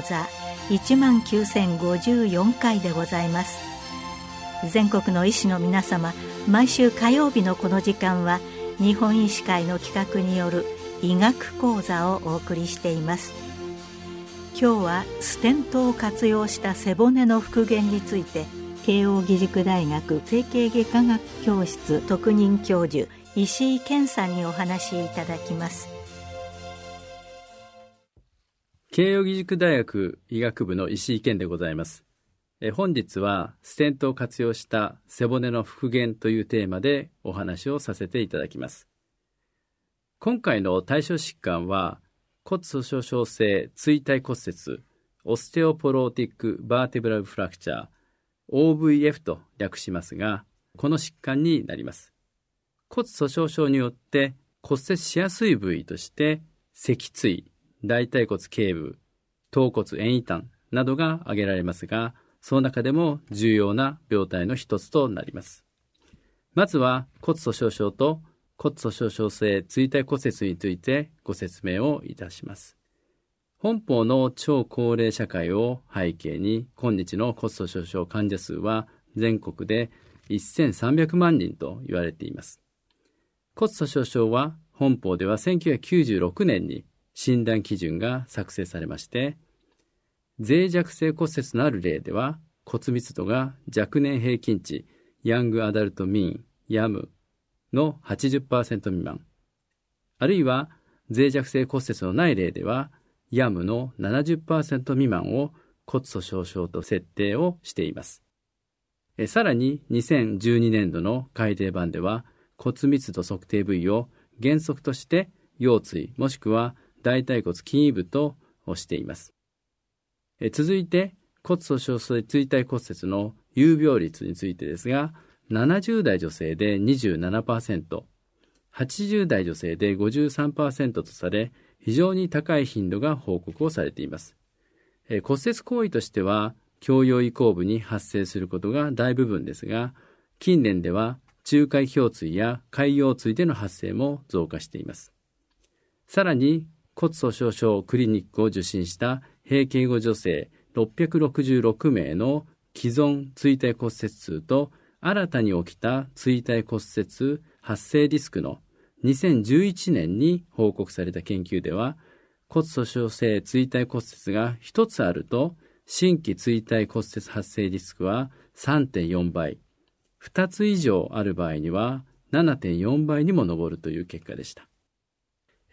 講座1万9054回でございます。全国の医師の皆様毎週火曜日のこの時間は日本医師会の企画による医学講座をお送りしています。今日はステントを活用した背骨の復元について慶應義塾大学整形外科学教室特任教授石井健さんにお話しいただきます。慶應義塾大学医学部の石井健でございます。え本日はステントを活用した背骨の復元というテーマでお話をさせていただきます。今回の対象疾患は骨粗鬆症性椎体骨折オステオポローティックバーテブラルフラクチャー OVF と略しますがこの疾患になります。骨粗鬆症によって骨折しやすい部位として脊椎大腿骨頸部、頭骨遠位端などが挙げられますが、その中でも重要な病態の一つとなります。まずは骨粗鬆症と骨粗鬆症性椎体骨折についてご説明をいたします。本邦の超高齢社会を背景に今日の骨粗鬆症患者数は全国で1300万人と言われています。骨粗鬆症は本邦では1996年に診断基準が作成されまして、脆弱性骨折のある例では骨密度が若年平均値ヤングアダルトミーンヤムの80%未満、あるいは脆弱性骨折のない例ではヤムの70%未満を骨粗鬆症と設定をしていますえ。さらに2012年度の改訂版では骨密度測定部位を原則として腰椎もしくは大腿骨筋部としています。続いて骨粗鬆性椎体骨折の有病率についてですが、70代女性で27%、80代女性で53%とされ、非常に高い頻度が報告をされています。骨折行為としては、共用移行部に発生することが大部分ですが、近年では中海胸椎や海洋椎での発生も増加しています。さらに、骨粗鬆症クリニックを受診した閉経後女性666名の既存椎体骨折痛と新たに起きた椎体骨折発生リスクの2011年に報告された研究では骨粗鬆性椎体骨折が1つあると新規椎体骨折発生リスクは3.4倍。2つ以上ある場合には7.4倍にも上るという結果でした。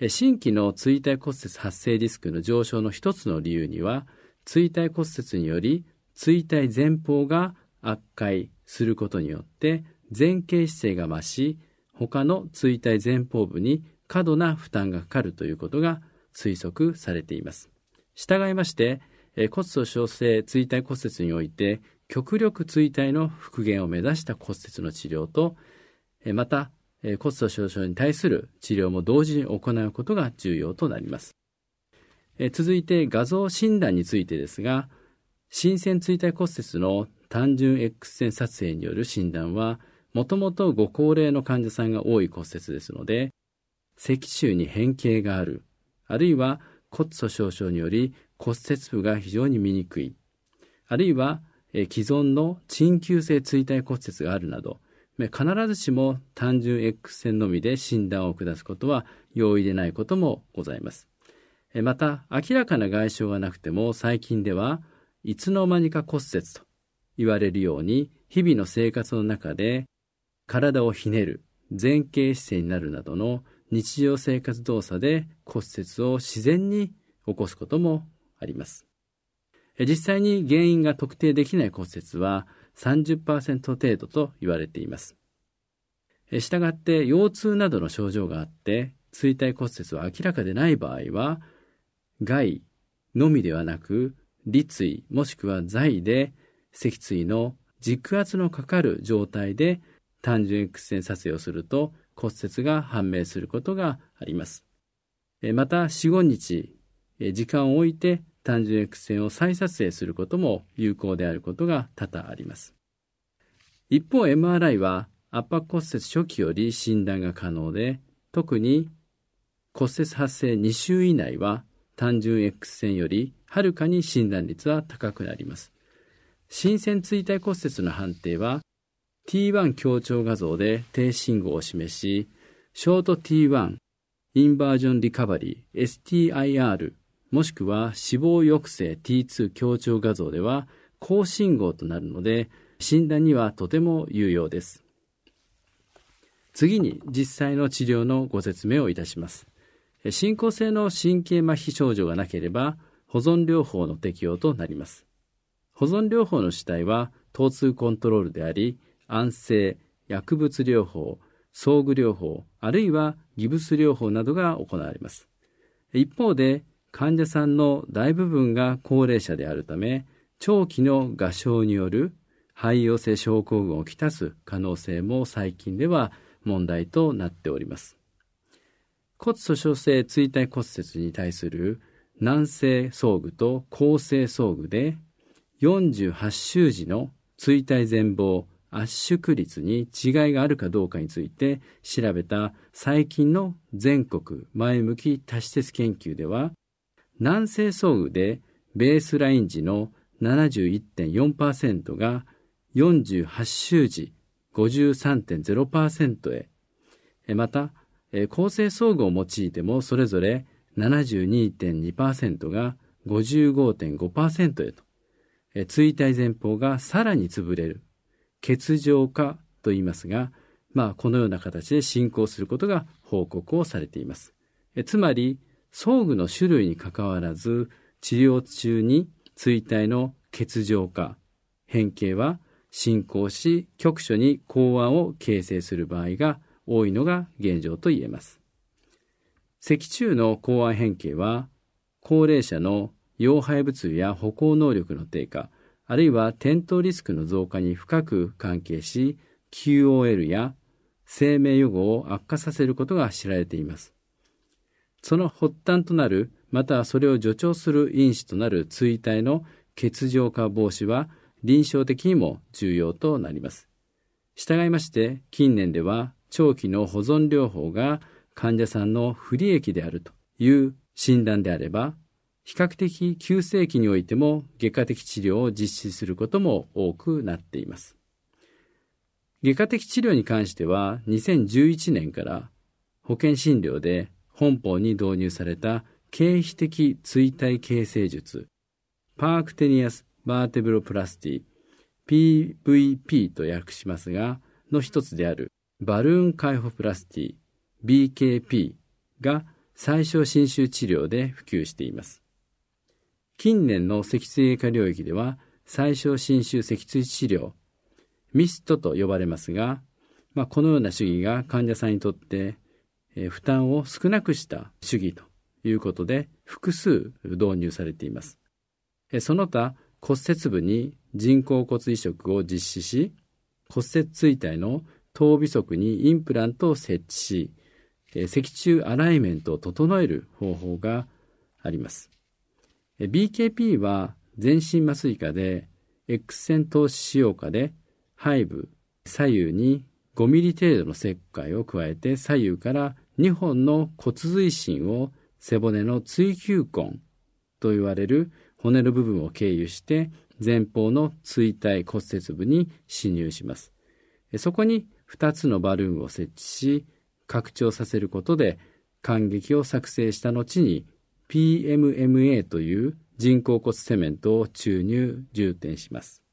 新規の椎体骨折発生リスクの上昇の一つの理由には、椎体骨折により椎体前方が悪化することによって前傾姿勢が増し、他の椎体前方部に過度な負担がかかるということが推測されています。従いまして、骨粗鬆性椎体骨折において極力椎体の復元を目指した骨折の治療と、また骨粗鬆症に対する治療も同時に行うことが重要となります。続いて画像診断についてですが、新鮮椎体骨折の単純 X 線撮影による診断は、もともとご高齢の患者さんが多い骨折ですので、脊柱に変形がある、あるいは骨粗鬆症により骨折部が非常に見にくい、あるいは既存の鎮急性椎体骨折があるなど、必ずしも単純 X 線のみで診断を下すことは容易でないこともございます。また、明らかな外傷がなくても最近ではいつの間にか骨折と言われるように日々の生活の中で体をひねる、前傾姿勢になるなどの日常生活動作で骨折を自然に起こすこともあります。実際に原因が特定できない骨折は30%程度と言われています。したがって腰痛などの症状があって椎体骨折は明らかでない場合は外のみではなく立位もしくは在で脊椎の軸圧のかかる状態で単純 X 線撮影をすると骨折が判明することがあります。また4、5日時間を置いて単純 X 線を再撮影することも有効であることが多々あります。一方 MRI は圧迫骨折初期より診断が可能で、特に骨折発生2週以内は単純 X 線よりはるかに診断率は高くなります。新鮮椎体骨折の判定は T1 強調画像で低信号を示し、ショート T1 インバージョンリカバリー STIR もしくは死亡抑制 T2 強調画像では高信号となるので診断にはとても有用です。次に実際の治療のご説明をいたします。進行性の神経麻痺症状がなければ保存療法の適用となります。保存療法の主体は疼痛コントロールであり、安静、薬物療法、装具療法、あるいはギブス療法などが行われます。一方で、患者さんの大部分が高齢者であるため、長期の画症による肺陽性症候群をきたす可能性も最近では問題となっております。骨粗鬆性椎体骨折に対する軟性装具と硬性装具で48週時の椎体全貌圧縮率に違いがあるかどうかについて調べた最近の全国前向き多施設研究では軟性装具でベースライン時の71.4%が48週時53.0%へ、また、構成装具を用いてもそれぞれ72.2%が55.5%へと、椎体前方がさらに潰れる、欠状化と言いますが、まあ、このような形で進行することが報告をされています。つまり、装具の種類にかかわらず、治療中に椎体の欠状化、変形は進行し、局所に口腕を形成する場合が多いのが現状と言えます。脊柱の口腕変形は、高齢者の腰背部痛や歩行能力の低下、あるいは転倒リスクの増加に深く関係し、QOL や生命予後を悪化させることが知られています。その発端となる、またそれを助長する因子となる椎体の欠状化防止は臨床的にも重要となります。従いまして、近年では長期の保存療法が患者さんの不利益であるという診断であれば、比較的急性期においても外科的治療を実施することも多くなっています。外科的治療に関しては2011年から保険診療で本法に導入された経皮的椎体形成術パークテニアスバーテブロプラスティ PVP と訳しますがの一つであるバルーンカイホプラスティ BKP が最小侵襲治療で普及しています。近年の脊椎外科領域では最小侵襲脊椎治療、ミストと呼ばれますが、まあ、このような主義が患者さんにとって、負担を少なくした主義ということで複数導入されています。え、その他骨折部に人工骨移植を実施し、骨折椎体の頭尾側にインプラントを設置し、脊柱アライメントを整える方法があります。BKP は全身麻酔科で X 線投資使用下で背部、左右に5ミリ程度の切開を加えて左右から2本の骨髄芯を背骨の追求根と言われる骨の部分を経由して前方の椎体骨折部に侵入します。そこに2つのバルーンを設置し、拡張させることで感激を作成した後に PMMA という人工骨セメントを注入充填します。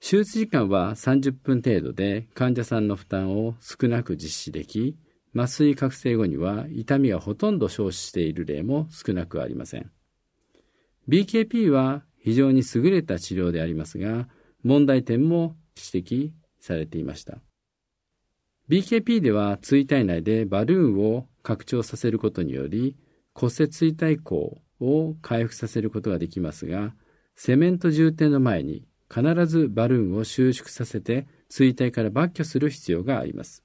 手術時間は30分程度で患者さんの負担を少なく実施でき、麻酔覚醒後には痛みがほとんど消失している例も少なくありません。BKP は非常に優れた治療でありますが、問題点も指摘されていました。BKP では椎体内でバルーンを拡張させることにより骨折椎体孔を回復させることができますが、セメント充填の前に必ずバルーンを収縮させて椎体から抜去する必要があります。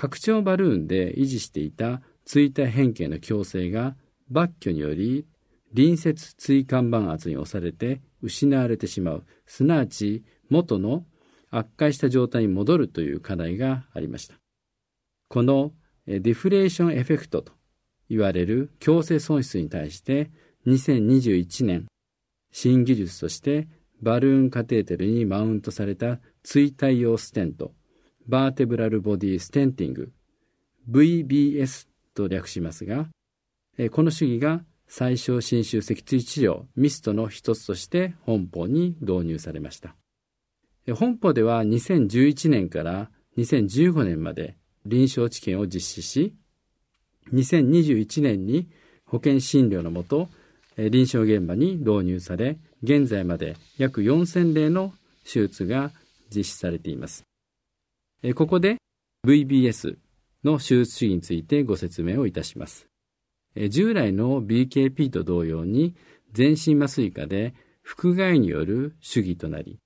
拡張バルーンで維持していた椎体変形の矯正が抜去により隣接椎間板圧に押されて失われてしまう、すなわち元の悪化した状態に戻るという課題がありました。この deflation effect と言われる矯正損失に対して2021年、新技術としてバルーンカテーテルにマウントされた椎体用ステント、 vertebral body stenting、VBS と略しますが、この主義が最小侵襲脊椎治療ミストの一つとして本法に導入されました。本法では2011年から2015年まで臨床治験を実施し、2021年に保険診療のもと、臨床現場に導入され、現在まで約4000例の手術が実施されています。ここで VBS の手術主義についてご説明をいたします。従来の BKP と同様に全身麻酔科で腹外による主義となり、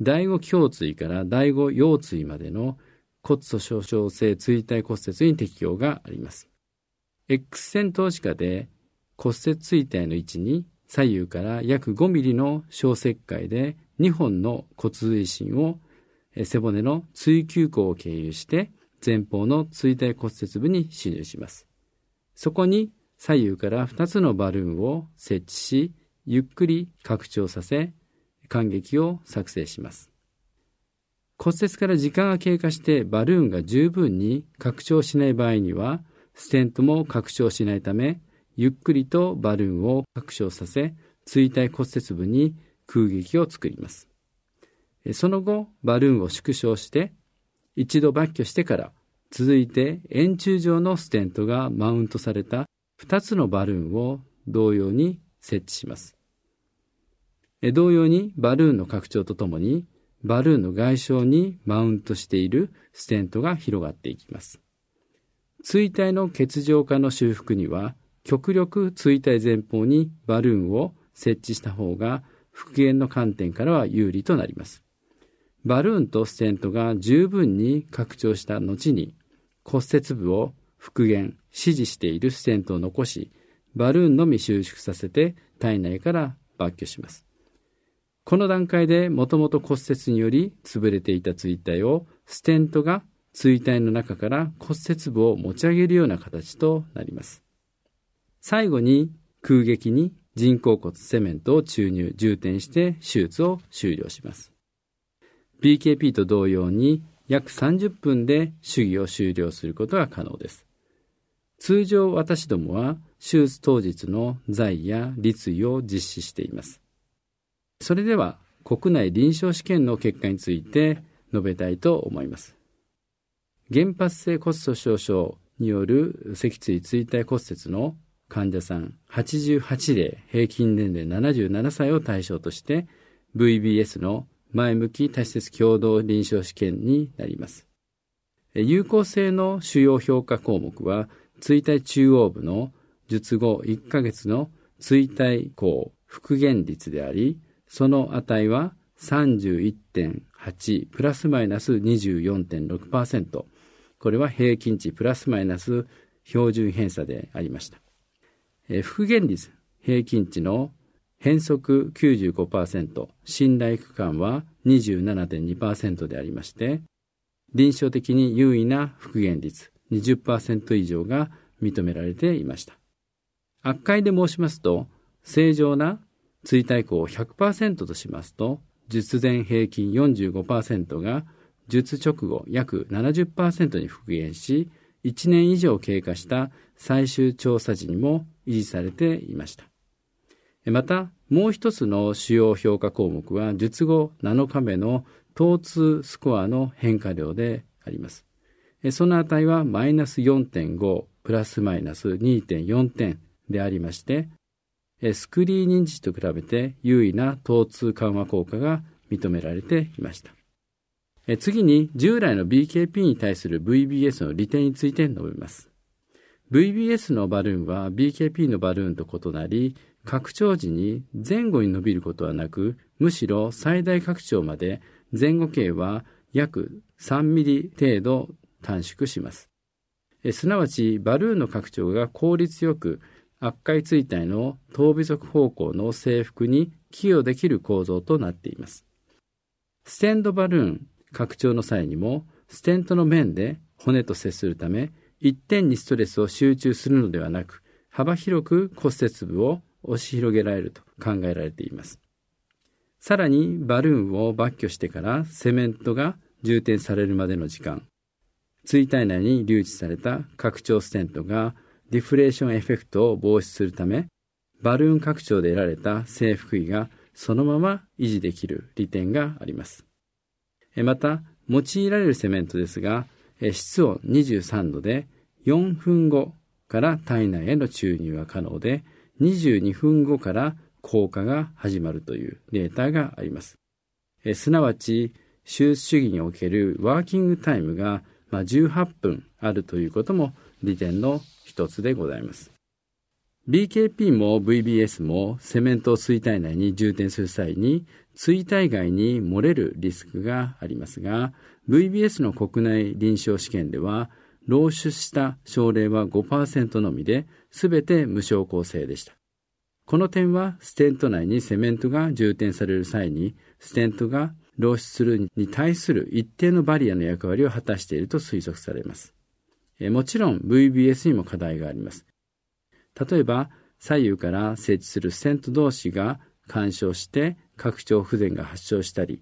第5胸椎から第5腰椎までの骨粗鬆症性椎体骨折に適用があります。X 線投資下で骨折椎体の位置に左右から約5ミリの小石灰で2本の骨髄芯を背骨の椎球孔を経由して前方の椎体骨折部に侵入します。そこに左右から2つのバルーンを設置し、ゆっくり拡張させ、感激を作成します。骨折から時間が経過してバルーンが十分に拡張しない場合には、ステントも拡張しないため、ゆっくりとバルーンを拡張させ、椎体骨折部に空撃を作ります。その後、バルーンを縮小して、一度抜去してから、続いて円柱状のステントがマウントされた2つのバルーンを同様に設置します。同様にバルーンの拡張とともに、バルーンの外傷にマウントしているステントが広がっていきます。椎体の欠場化の修復には、極力椎体前方にバルーンを設置した方が復元の観点からは有利となります。バルーンとステントが十分に拡張した後に骨折部を復元、支持しているステントを残し、バルーンのみ収縮させて体内から抜去します。この段階でもともと骨折により潰れていた椎体をステントが椎体の中から骨折部を持ち上げるような形となります。最後に空撃に人工骨セメントを注入、充填して手術を終了します。BKP と同様に約30分で手技を終了することが可能です。通常私どもは手術当日の財や立位を実施しています。それでは国内臨床試験の結果について述べたいと思います。原発性骨粗鬆症による脊椎椎体骨折の患者さん88例平均年齢77歳を対象として VBS の前向き多施設共同臨床試験になります。有効性の主要評価項目は、椎体中央部の術後1ヶ月の椎体項復元率であり、その値は31.8プラスマイナス24.6%。これは平均値プラスマイナス標準偏差でありました。復元率平均値の変則95%、信頼区間は27.2%でありまして、臨床的に優位な復元率20%以上が認められていました。悪解で申しますと、正常な椎体功を100%としますと、術前平均45%が術直後約70%に復元し、1年以上経過した最終調査時にも維持されていました。また、もう一つの主要評価項目は、術後7日目の疼痛スコアの変化量であります。その値はマイナス4.5プラスマイナス2.4点でありまして、スクリーニング値と比べて優位な疼痛緩和効果が認められていました。次に従来の BKP に対する VBS の利点について述べます。VBS のバルーンは BKP のバルーンと異なり、拡張時に前後に伸びることはなく、むしろ最大拡張まで前後径は約3ミリ程度短縮します。すなわち、バルーンの拡張が効率よく、悪解椎体の頭尾足方向の制服に寄与できる構造となっています。ステンドバルーン拡張の際にも、ステントの面で骨と接するため、一点にストレスを集中するのではなく、幅広く骨折部を押し広げられると考えられています。さらにバルーンを抜去してからセメントが充填されるまでの時間、椎体内に留置された拡張ステントが deflation effect を防止するため、バルーン拡張で得られた整復位がそのまま維持できる利点があります。また、用いられるセメントですが、室温23度で4分後から体内への注入が可能で、22分後から効果が始まるというデータがあります。すなわち、手術主義におけるワーキングタイムがまあ18分あるということも利点の一つでございます。BKP も VBS もセメントを椎体内に充填する際に椎体外に漏れるリスクがありますが VBS の国内臨床試験では漏出した症例は5%のみで全て無症候性でした。この点はステント内にセメントが充填される際にステントが漏出するに対する一定のバリアの役割を果たしていると推測されます。もちろん VBS にも課題があります。例えば、左右から設置するステント同士が干渉して拡張不全が発症したり、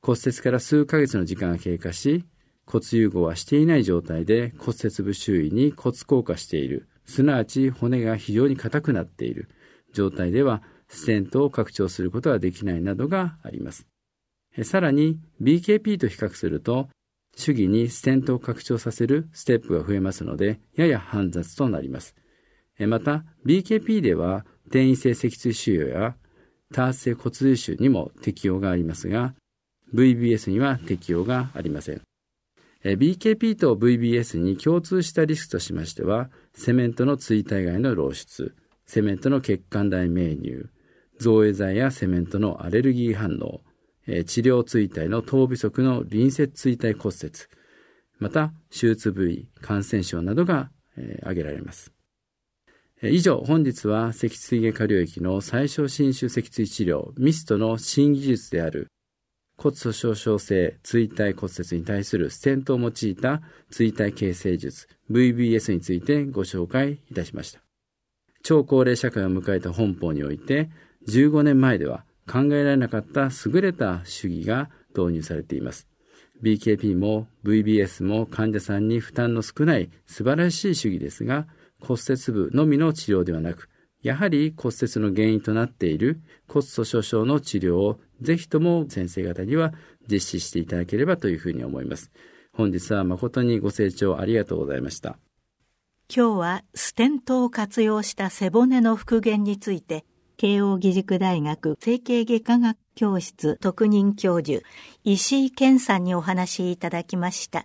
骨折から数ヶ月の時間が経過し、骨融合はしていない状態で骨折部周囲に骨硬化している、すなわち骨が非常に硬くなっている状態では、ステントを拡張することができないなどがあります。さらに BKP と比較すると、主義にステントを拡張させるステップが増えますので、やや煩雑となります。また、BKP では、転移性脊椎腫瘍や多発性骨髄腫にも適用がありますが、VBS には適用がありません。BKP と VBS に共通したリスクとしましては、セメントの椎体外の漏出、セメントの血管内命入、造影剤やセメントのアレルギー反応、治療椎体の頭尾側の隣接椎体骨折、また手術部位、感染症などが挙げられます。以上、本日は脊椎外科領域の最小侵襲脊椎治療ミストの新技術である骨粗鬆症性椎体骨折に対するステントを用いた椎体形成術 VBS についてご紹介いたしました。超高齢社会を迎えた本邦において15年前では考えられなかった優れた主義が導入されています。BKP も VBS も患者さんに負担の少ない素晴らしい主義ですが、骨折部のみの治療ではなく、やはり骨折の原因となっている骨粗鬆症の治療をぜひとも先生方には実施していただければというふうに思います。本日は誠にご清聴ありがとうございました。今日はステントを活用した背骨の復元について、慶應義塾大学整形外科学教室特任教授石井健さんにお話しいただきました。